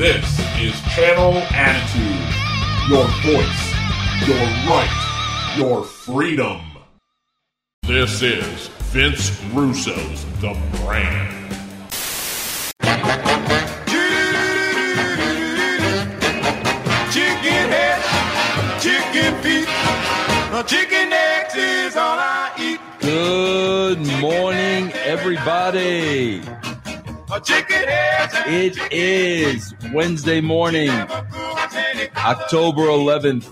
This is Channel Attitude. Your voice, your right, your freedom. This is Vince Russo's The Brand. Chicken head, chicken feet, chicken eggs is all I eat. Good morning, everybody. It is Wednesday morning, October 11th,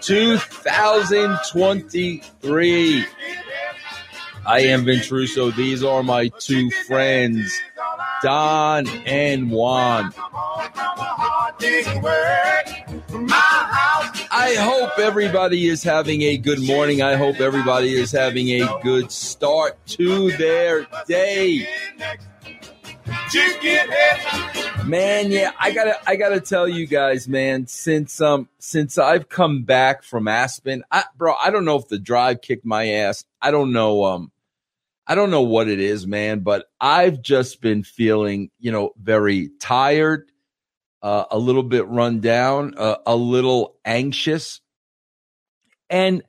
2023. I am Vince. These are my two friends, Don and Juan. I hope everybody is having a good morning. I hope everybody is having a good start to their day. Man, yeah, I gotta I gotta tell you guys, man, since um since I've come back from Aspen, I bro, I don't know if the drive kicked my ass. I don't know um I don't know what it is, man, but I've just been feeling, you know, very tired, uh, a little bit run down, uh, a little anxious. And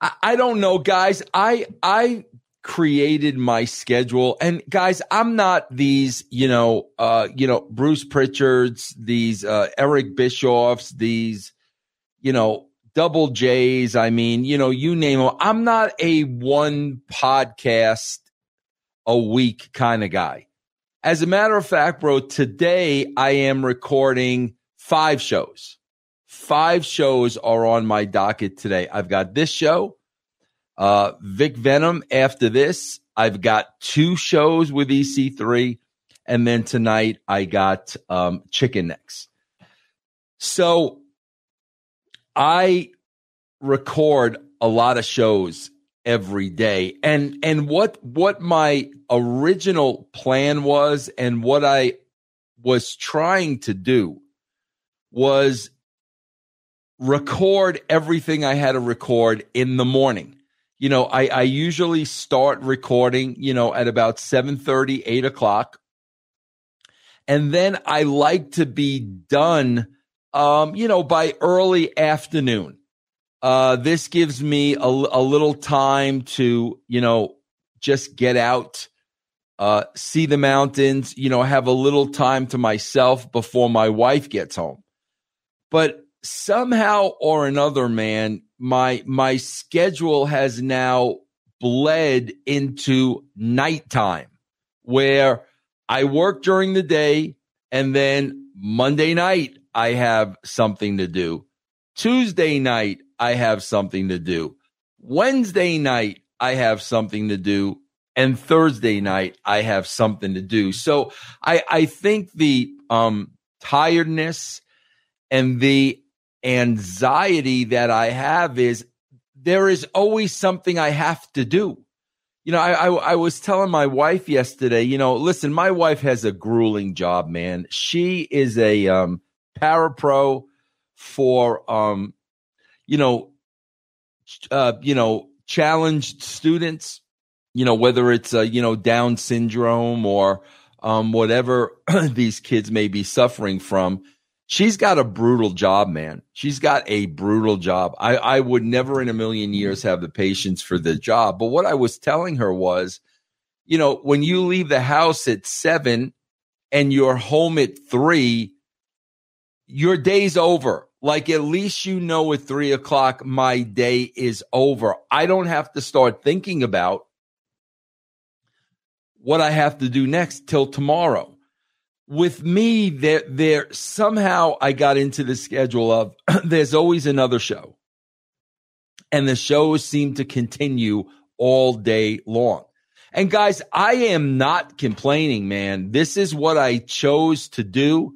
I, I don't know, guys. I I created my schedule. And guys i'm not these you know uh you know bruce prichards these uh eric bischoffs these you know double j's. I mean you know you name them i'm not a one podcast a week kind of guy. As a matter of fact bro today i am recording five shows. Five shows are on my docket today. I've got this show uh, Vic Venom after this. I've got two shows with EC3. And then tonight I got um, Chicken Necks. So I record a lot of shows every day. And and what what my original plan was and what I was trying to do was record everything I had to record in the morning you know, I, I usually start recording, you know, at about 7 8 o'clock. And then I like to be done, um, you know, by early afternoon. Uh, this gives me a, a little time to, you know, just get out, uh, see the mountains, you know, have a little time to myself before my wife gets home. But somehow or another, man, my my schedule has now bled into nighttime where I work during the day and then Monday night I have something to do. Tuesday night I have something to do. Wednesday night I have something to do. And Thursday night I have something to do. So I, I think the um, tiredness and the anxiety that I have is there is always something I have to do. You know, I, I, I was telling my wife yesterday, you know, listen, my wife has a grueling job, man. She is a um, parapro for, um, you know, uh, you know, challenged students, you know, whether it's, uh, you know, Down syndrome or um, whatever these kids may be suffering from she's got a brutal job, man. She's got a brutal job. I, I would never in a million years have the patience for the job. But what I was telling her was, you know, when you leave the house at seven and you're home at three, your day's over. Like at least you know at three o'clock, my day is over. I don't have to start thinking about what I have to do next till tomorrow with me there there somehow I got into the schedule of there's always another show. And the shows seem to continue all day long. And guys, I am not complaining, man. This is what I chose to do.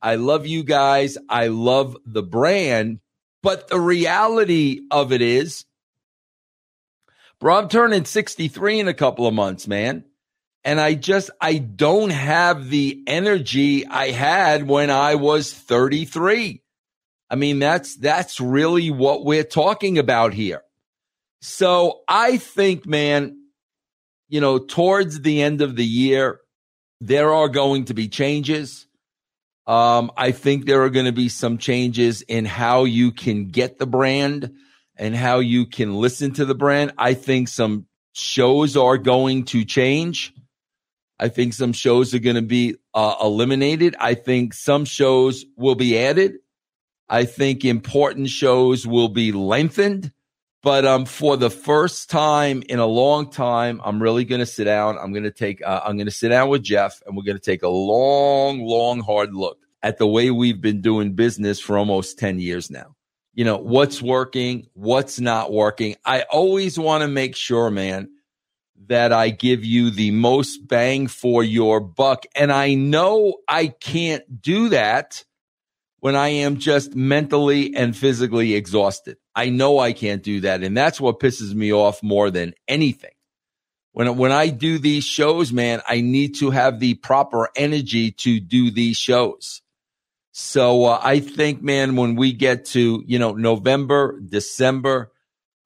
I love you guys. I love the brand, but the reality of it is, bro, I'm turning 63 in a couple of months, man and I just I don't have the energy I had when I was 33. I mean that's that's really what we're talking about here. So I think man, you know, towards the end of the year there are going to be changes. Um, I think there are going to be some changes in how you can get the brand and how you can listen to the brand. I think some shows are going to change. I think some shows are going to be uh, eliminated. I think some shows will be added. I think important shows will be lengthened. But um, for the first time in a long time, I'm really going to sit down. I'm going to take. Uh, I'm going to sit down with Jeff, and we're going to take a long, long, hard look at the way we've been doing business for almost ten years now. You know what's working, what's not working. I always want to make sure, man, that I give you the most bang for your buck, and I know I can't do that when I am just mentally and physically exhausted. I know I can't do that. And that's what pisses me off more than anything. When, when I do these shows, man, I need to have the proper energy to do these shows. So uh, I think, man, when we get to, you know, November, December,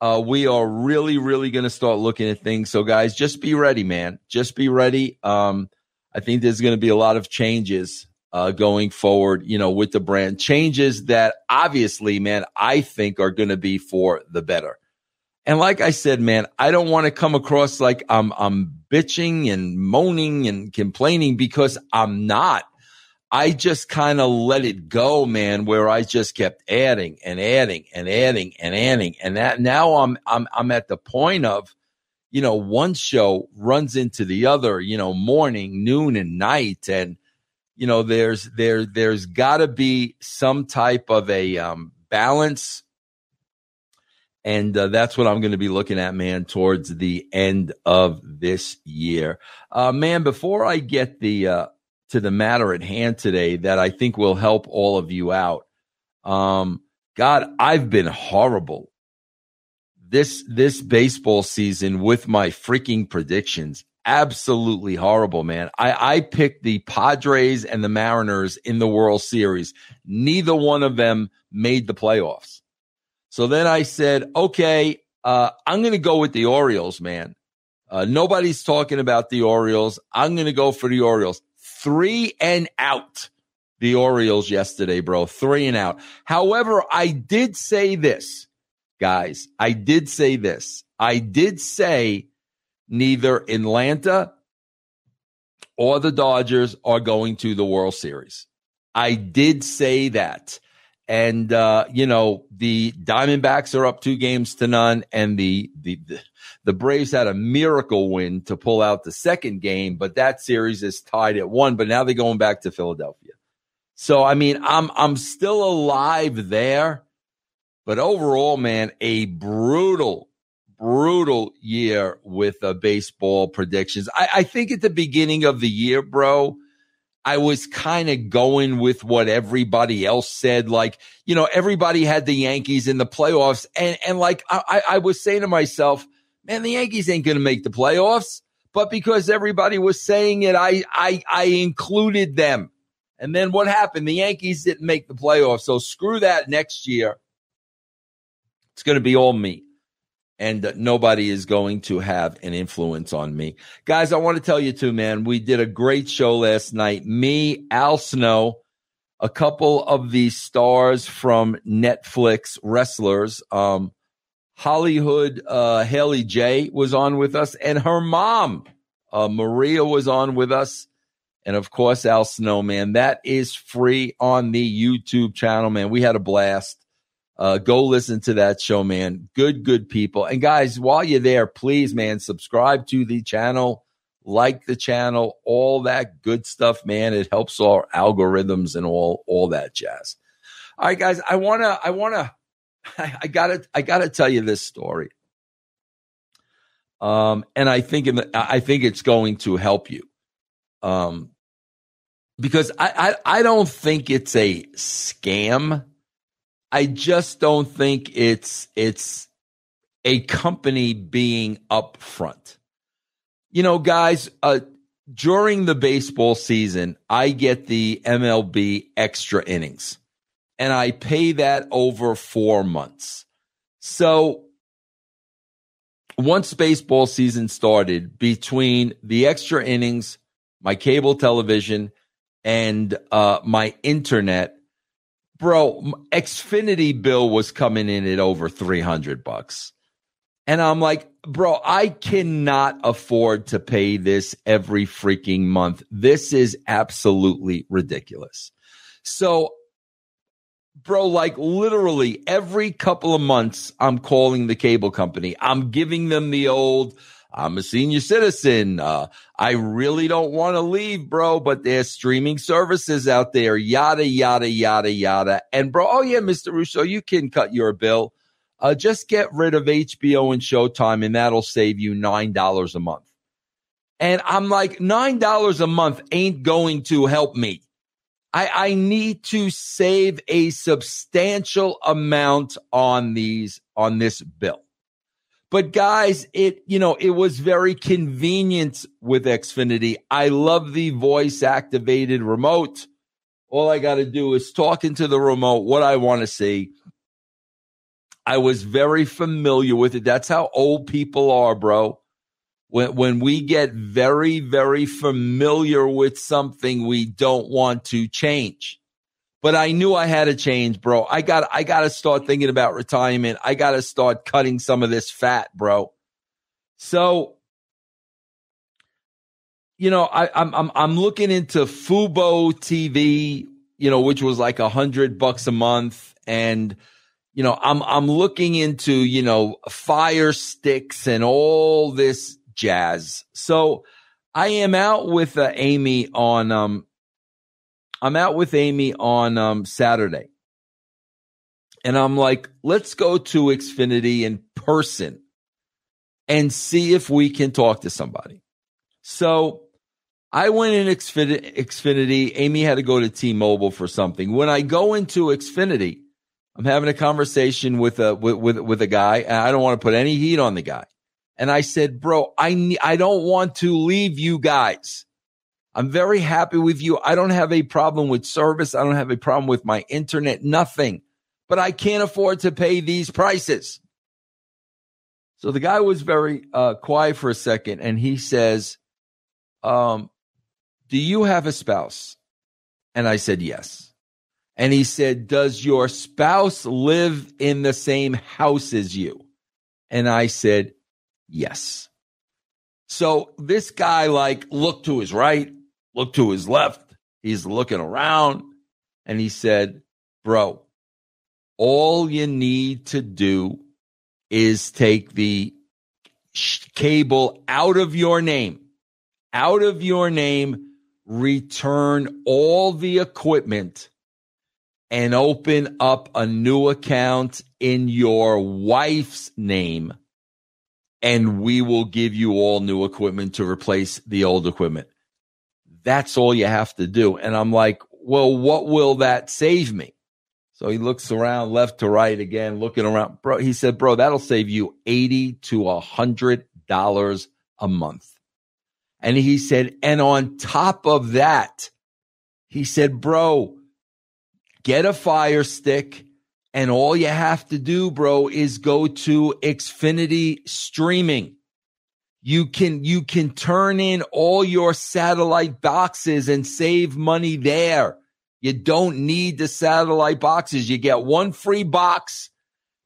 uh, we are really, really going to start looking at things. So guys, just be ready, man. Just be ready. Um, I think there's going to be a lot of changes uh, going forward, you know, with the brand changes that obviously, man, I think are going to be for the better. And like I said, man, I don't want to come across like I'm, I'm bitching and moaning and complaining because I'm not. I just kind of let it go, man, where I just kept adding and adding and adding and adding. And that now I'm, I'm, I'm at the point of, you know, one show runs into the other, you know, morning, noon and night. And, you know, there's there there's got to be some type of a um, balance, and uh, that's what I'm going to be looking at, man, towards the end of this year, uh, man. Before I get the uh, to the matter at hand today, that I think will help all of you out. Um, God, I've been horrible this this baseball season with my freaking predictions absolutely horrible, man. I, I picked the Padres and the Mariners in the World Series. Neither one of them made the playoffs. So then I said, okay, uh, I'm going to go with the Orioles, man. Uh, nobody's talking about the Orioles. I'm going to go for the Orioles. Three and out. The Orioles yesterday, bro. Three and out. However, I did say this, guys. I did say this. I did say neither Atlanta or the Dodgers are going to the World Series. I did say that. And uh, you know, the Diamondbacks are up two games to none, and the, the the Braves had a miracle win to pull out the second game, but that series is tied at one. But now they're going back to Philadelphia. So I mean, I'm I'm still alive there, but overall, man, a brutal brutal year with uh, baseball predictions. I, I think at the beginning of the year, bro, I was kind of going with what everybody else said. Like, you know, everybody had the Yankees in the playoffs. And, and like, I, I was saying to myself, man, the Yankees ain't going to make the playoffs. But because everybody was saying it, I, I, I included them. And then what happened? The Yankees didn't make the playoffs. So screw that next year. It's going to be all me and nobody is going to have an influence on me. Guys, I want to tell you too, man, we did a great show last night. Me, Al Snow, a couple of the stars from Netflix wrestlers, um, Hollywood, uh, Haley J was on with us and her mom, uh, Maria was on with us. And of course, Al Snow, man, that is free on the YouTube channel, man. We had a blast. Uh, go listen to that show, man. Good, good people. And guys, while you're there, please, man, subscribe to the channel, like the channel, all that good stuff, man. It helps our algorithms and all, all that jazz. All right, guys, I wanna, I wanna, I, I gotta, I gotta tell you this story. Um, and I think, in the, I think it's going to help you. Um, because I, I, I don't think it's a scam I just don't think it's it's a company being upfront. You know, guys, uh, during the baseball season, I get the MLB extra innings and I pay that over four months. So once baseball season started, between the extra innings, my cable television, and uh, my internet, bro, Xfinity bill was coming in at over 300 bucks. And I'm like, bro, I cannot afford to pay this every freaking month. This is absolutely ridiculous. So, bro, like literally every couple of months, I'm calling the cable company. I'm giving them the old, I'm a senior citizen. Uh, I really don't want to leave, bro, but there's streaming services out there, yada, yada, yada, yada. And bro, oh yeah, Mr. Russo, you can cut your bill. Uh, just get rid of HBO and Showtime, and that'll save you $9 a month. And I'm like, $9 a month ain't going to help me. I, I need to save a substantial amount on these, on this bill. But guys, it, you know, it was very convenient with Xfinity. I love the voice activated remote. All I got to do is talk into the remote what I want to see. I was very familiar with it. That's how old people are, bro. When when we get very very familiar with something, we don't want to change. But I knew I had to change, bro. I got I got to start thinking about retirement. I got to start cutting some of this fat, bro. So, you know, I, I'm I'm I'm looking into Fubo TV, you know, which was like a hundred bucks a month, and you know, I'm I'm looking into, you know, fire sticks and all this jazz. So I am out with uh, Amy on um I'm out with Amy on um Saturday. And I'm like, let's go to Xfinity in person and see if we can talk to somebody. So I went in Xfinity. Amy had to go to T-Mobile for something. When I go into Xfinity, I'm having a conversation with a with with, with a guy, and I don't want to put any heat on the guy. And I said, "Bro, I I don't want to leave you guys. I'm very happy with you. I don't have a problem with service. I don't have a problem with my internet. Nothing. But I can't afford to pay these prices." So the guy was very uh, quiet for a second, and he says, um, "Do you have a spouse?" And I said, "Yes." And he said, Does your spouse live in the same house as you? And I said, Yes. So this guy, like, looked to his right, looked to his left. He's looking around and he said, Bro, all you need to do is take the cable out of your name, out of your name, return all the equipment and open up a new account in your wife's name and we will give you all new equipment to replace the old equipment. That's all you have to do. And I'm like, well, what will that save me? So he looks around left to right again, looking around. Bro, he said, bro, that'll save you 80 to a hundred dollars a month. And he said, and on top of that, he said, bro, get a fire stick. And all you have to do, bro, is go to Xfinity streaming. You can, you can turn in all your satellite boxes and save money there. You don't need the satellite boxes. You get one free box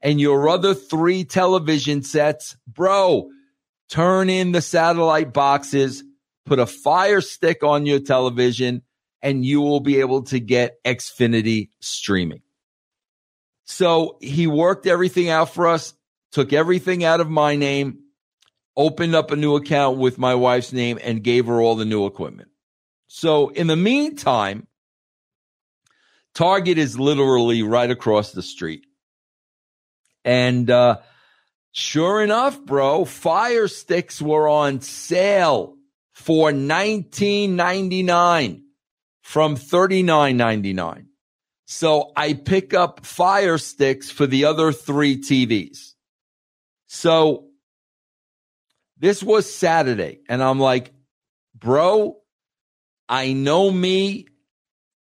and your other three television sets. Bro, turn in the satellite boxes, put a fire stick on your television and you will be able to get Xfinity streaming. So he worked everything out for us, took everything out of my name, opened up a new account with my wife's name, and gave her all the new equipment. So in the meantime, Target is literally right across the street. And uh, sure enough, bro, fire sticks were on sale for 19.99 from $39.99. So I pick up fire sticks for the other three TVs. So this was Saturday and I'm like, bro, I know me.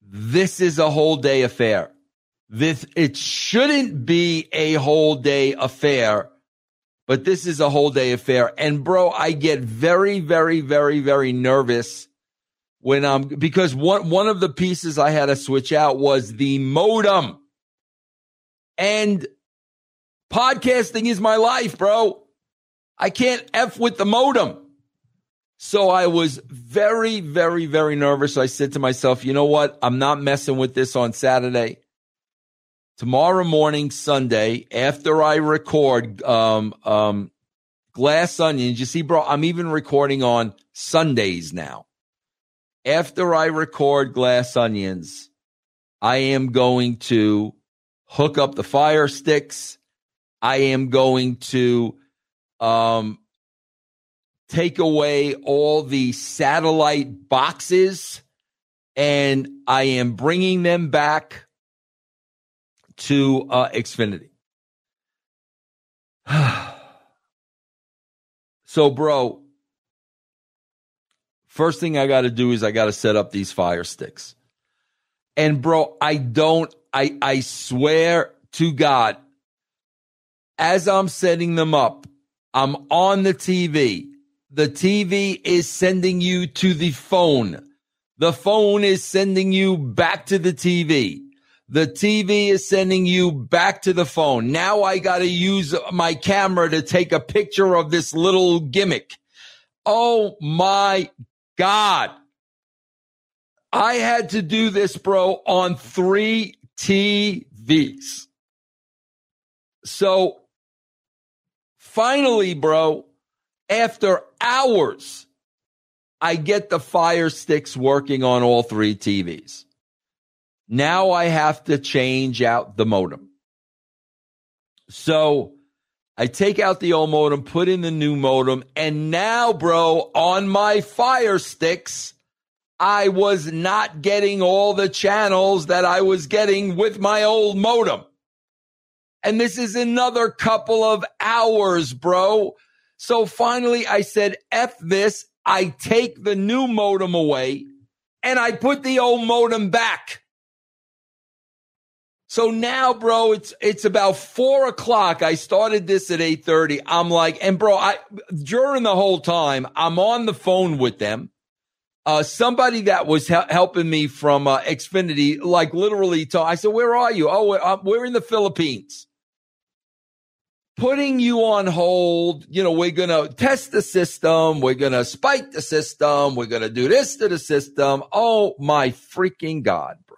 This is a whole day affair. This, it shouldn't be a whole day affair, but this is a whole day affair. And bro, I get very, very, very, very nervous when I'm because one one of the pieces I had to switch out was the modem. And podcasting is my life, bro. I can't F with the modem. So I was very, very, very nervous. I said to myself, you know what? I'm not messing with this on Saturday. Tomorrow morning, Sunday, after I record um, um, Glass Onions, you see, bro, I'm even recording on Sundays now. After I record Glass Onions, I am going to hook up the fire sticks. I am going to um, take away all the satellite boxes and I am bringing them back to uh, Xfinity. so, bro, first thing I got to do is I got to set up these fire sticks. And, bro, I don't, I, I swear to God, as I'm setting them up, I'm on the TV the TV is sending you to the phone. The phone is sending you back to the TV. The TV is sending you back to the phone. Now I got to use my camera to take a picture of this little gimmick. Oh my God. I had to do this, bro, on three TVs. So finally, bro, after hours, I get the fire sticks working on all three TVs. Now I have to change out the modem. So I take out the old modem, put in the new modem, and now, bro, on my fire sticks, I was not getting all the channels that I was getting with my old modem. And this is another couple of hours, bro, so finally I said, F this. I take the new modem away and I put the old modem back. So now, bro, it's it's about four o'clock. I started this at eight thirty. I'm like, and bro, I during the whole time I'm on the phone with them. Uh, somebody that was he- helping me from uh, Xfinity, like literally, told, I said, "Where are you?" Oh, we're, uh, we're in the Philippines putting you on hold. You know, we're going to test the system. We're going to spike the system. We're going to do this to the system. Oh my freaking God, bro.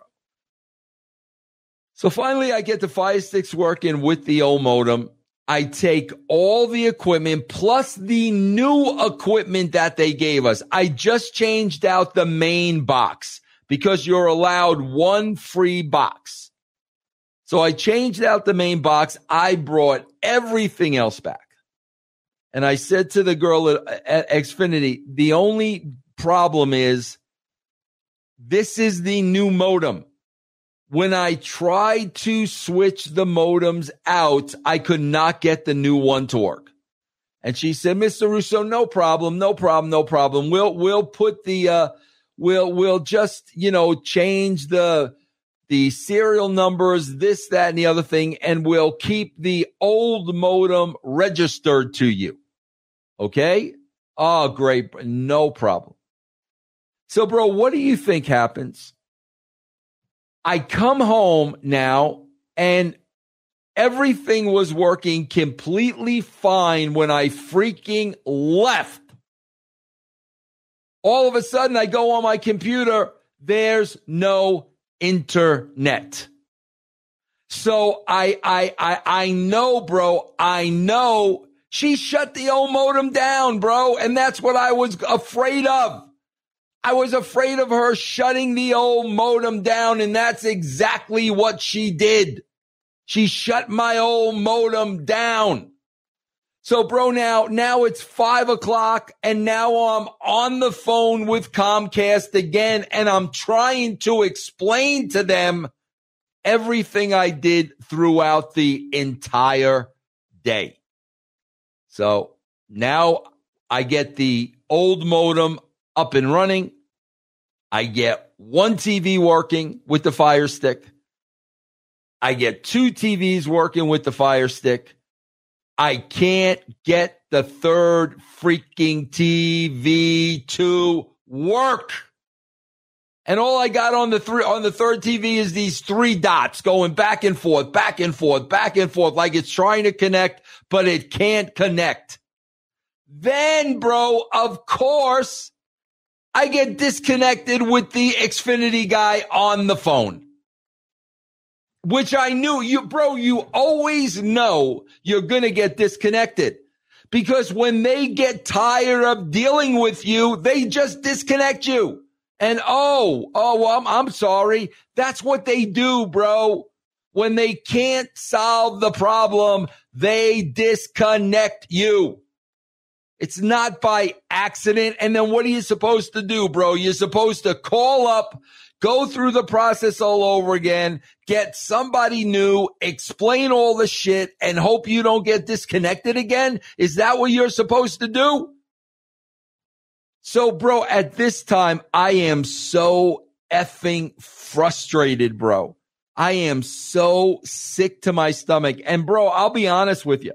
So finally, I get the fire sticks working with the old modem. I take all the equipment plus the new equipment that they gave us. I just changed out the main box because you're allowed one free box. So I changed out the main box. I brought everything else back. And I said to the girl at, at Xfinity, the only problem is this is the new modem. When I tried to switch the modems out, I could not get the new one to work. And she said, Mr. Russo, no problem, no problem, no problem. We'll, we'll put the, uh, we'll, we'll just, you know, change the, the serial numbers, this, that, and the other thing, and we'll keep the old modem registered to you. Okay? Oh, great. No problem. So, bro, what do you think happens? I come home now and everything was working completely fine when I freaking left. All of a sudden, I go on my computer. There's no internet. So I, I, I, I know, bro. I know she shut the old modem down, bro. And that's what I was afraid of. I was afraid of her shutting the old modem down. And that's exactly what she did. She shut my old modem down. So, bro, now, now it's five o'clock and now I'm on the phone with Comcast again and I'm trying to explain to them everything I did throughout the entire day. So now I get the old modem up and running. I get one TV working with the fire stick. I get two TVs working with the fire stick. I can't get the third freaking TV to work. And all I got on the three, on the third TV is these three dots going back and forth, back and forth, back and forth, like it's trying to connect, but it can't connect. Then, bro, of course, I get disconnected with the Xfinity guy on the phone. Which I knew you, bro, you always know you're going to get disconnected because when they get tired of dealing with you, they just disconnect you. And oh, oh, well, I'm, I'm sorry. That's what they do, bro. When they can't solve the problem, they disconnect you. It's not by accident. And then what are you supposed to do, bro? You're supposed to call up, go through the process all over again, get somebody new, explain all the shit, and hope you don't get disconnected again. Is that what you're supposed to do? So, bro, at this time, I am so effing frustrated, bro. I am so sick to my stomach. And, bro, I'll be honest with you.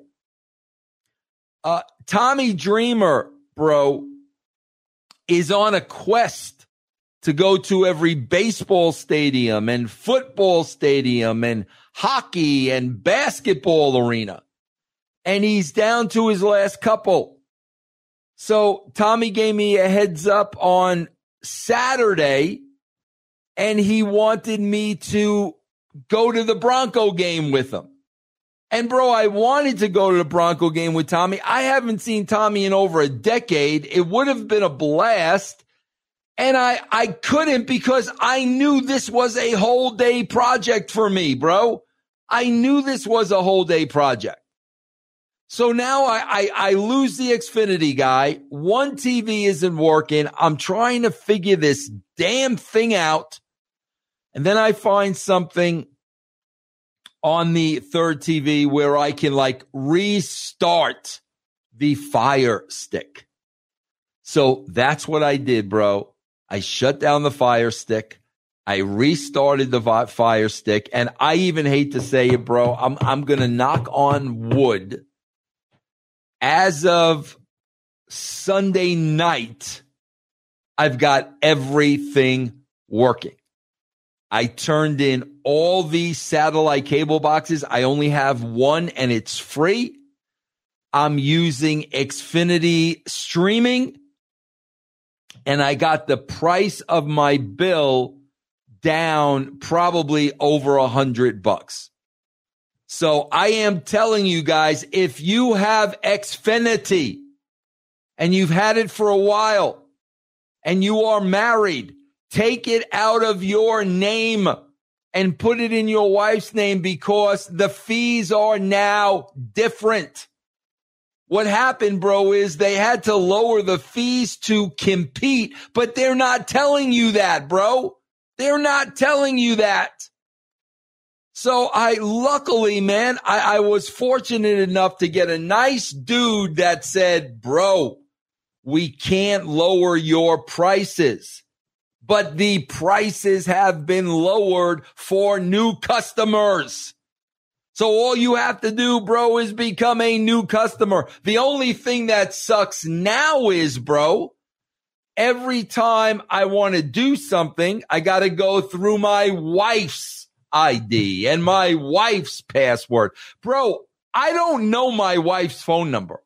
Uh, Tommy Dreamer, bro, is on a quest to go to every baseball stadium and football stadium and hockey and basketball arena. And he's down to his last couple. So Tommy gave me a heads up on Saturday and he wanted me to go to the Bronco game with him. And bro, I wanted to go to the Bronco game with Tommy. I haven't seen Tommy in over a decade. It would have been a blast. And I, I couldn't because I knew this was a whole day project for me, bro. I knew this was a whole day project. So now I, I, I lose the Xfinity guy. One TV isn't working. I'm trying to figure this damn thing out. And then I find something on the third TV where I can like restart the fire stick. So that's what I did, bro. I shut down the fire stick. I restarted the fire stick. And I even hate to say it, bro. I'm, I'm going to knock on wood. As of Sunday night, I've got everything working. I turned in all these satellite cable boxes. I only have one and it's free. I'm using Xfinity streaming and I got the price of my bill down probably over a hundred bucks. So I am telling you guys, if you have Xfinity and you've had it for a while and you are married, Take it out of your name and put it in your wife's name because the fees are now different. What happened, bro, is they had to lower the fees to compete, but they're not telling you that, bro. They're not telling you that. So I luckily, man, I, I was fortunate enough to get a nice dude that said, bro, we can't lower your prices but the prices have been lowered for new customers. So all you have to do, bro, is become a new customer. The only thing that sucks now is, bro, every time I want to do something, I got to go through my wife's ID and my wife's password. Bro, I don't know my wife's phone number.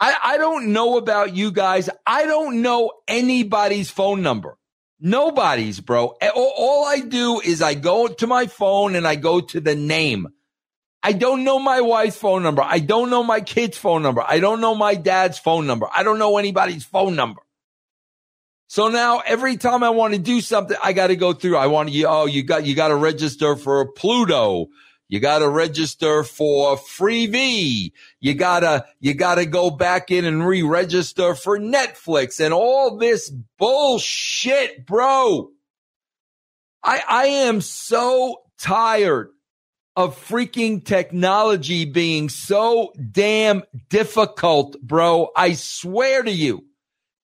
I, I don't know about you guys. I don't know anybody's phone number. Nobody's, bro. All I do is I go to my phone and I go to the name. I don't know my wife's phone number. I don't know my kid's phone number. I don't know my dad's phone number. I don't know anybody's phone number. So now every time I want to do something, I got to go through. I want to, oh, you got, you got to register for Pluto. You got to register for Freevee. You gotta, you gotta go back in and re-register for Netflix and all this bullshit, bro. I, I am so tired of freaking technology being so damn difficult, bro. I swear to you.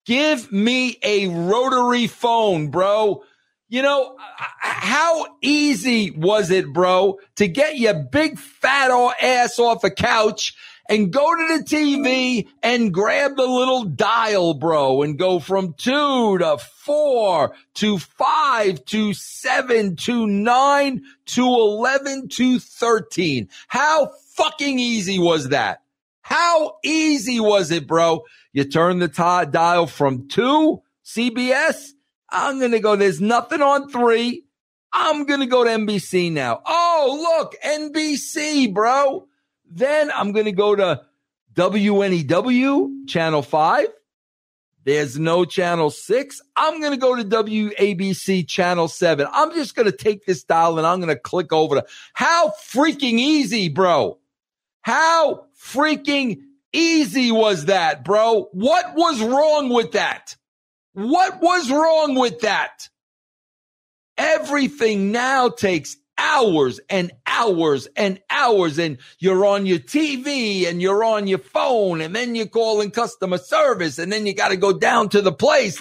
Give me a rotary phone, bro. You know, how easy was it, bro, to get your big fat ass off a couch and go to the TV and grab the little dial, bro, and go from two to four to five to seven to nine to 11 to 13. How fucking easy was that? How easy was it, bro? You turn the t- dial from two CBS. I'm going to go. There's nothing on three. I'm going to go to NBC now. Oh, look, NBC, bro. Then I'm going to go to WNEW, channel five. There's no channel six. I'm going to go to WABC channel seven. I'm just going to take this dial and I'm going to click over to how freaking easy, bro. How freaking easy was that, bro? What was wrong with that? What was wrong with that? Everything now takes hours and hours and hours and you're on your TV and you're on your phone and then you're calling customer service and then you got to go down to the place.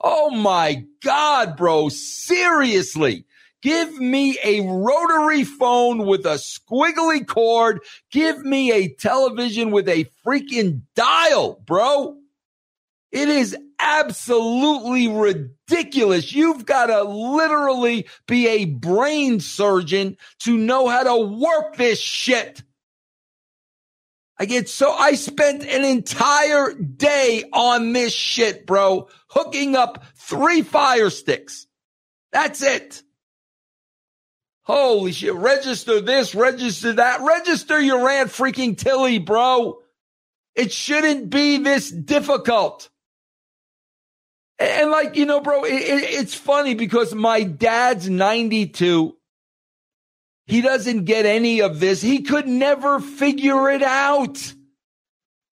Oh my God, bro. Seriously. Give me a rotary phone with a squiggly cord. Give me a television with a freaking dial, bro. It is absolutely ridiculous. You've got to literally be a brain surgeon to know how to work this shit. I get so I spent an entire day on this shit, bro, hooking up three fire sticks. That's it. Holy shit. Register this, register that, register your Aunt freaking Tilly, bro. It shouldn't be this difficult. And like, you know, bro, it, it, it's funny because my dad's 92. He doesn't get any of this. He could never figure it out.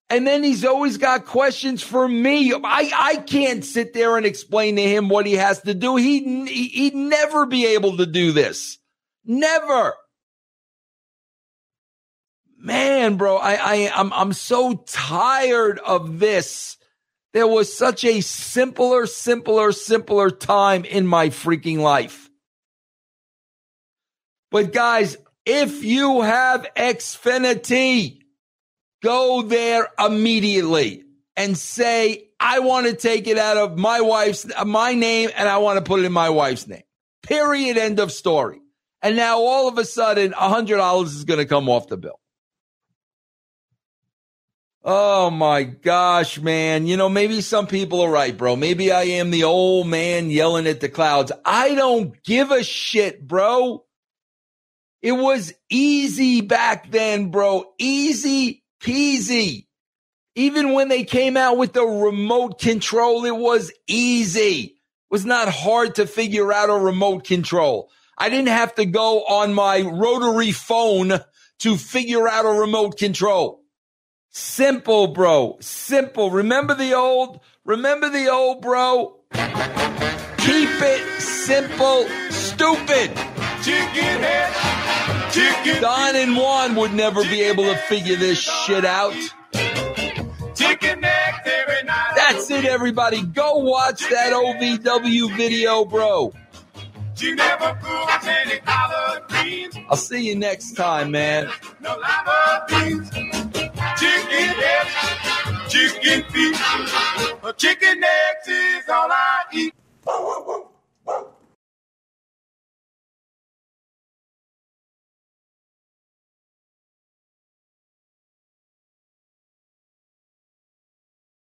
And then he's always got questions for me. I, I can't sit there and explain to him what he has to do. He, he'd never be able to do this. Never. Man, bro, I, I, I'm, I'm so tired of this there was such a simpler, simpler, simpler time in my freaking life. But guys, if you have Xfinity, go there immediately and say, I want to take it out of my wife's, my name and I want to put it in my wife's name. Period. End of story. And now all of a sudden, $100 is going to come off the bill. Oh my gosh, man. You know, maybe some people are right, bro. Maybe I am the old man yelling at the clouds. I don't give a shit, bro. It was easy back then, bro. Easy peasy. Even when they came out with the remote control, it was easy. It was not hard to figure out a remote control. I didn't have to go on my rotary phone to figure out a remote control. Simple, bro. Simple. Remember the old, remember the old, bro? Keep it simple, stupid. Chicken head, chicken. Don and Juan would never be able to figure this shit out. That's it, everybody. Go watch that OVW video, bro. I'll see you next time, man chicken eggs, chicken feet. Chicken eggs is all I eat.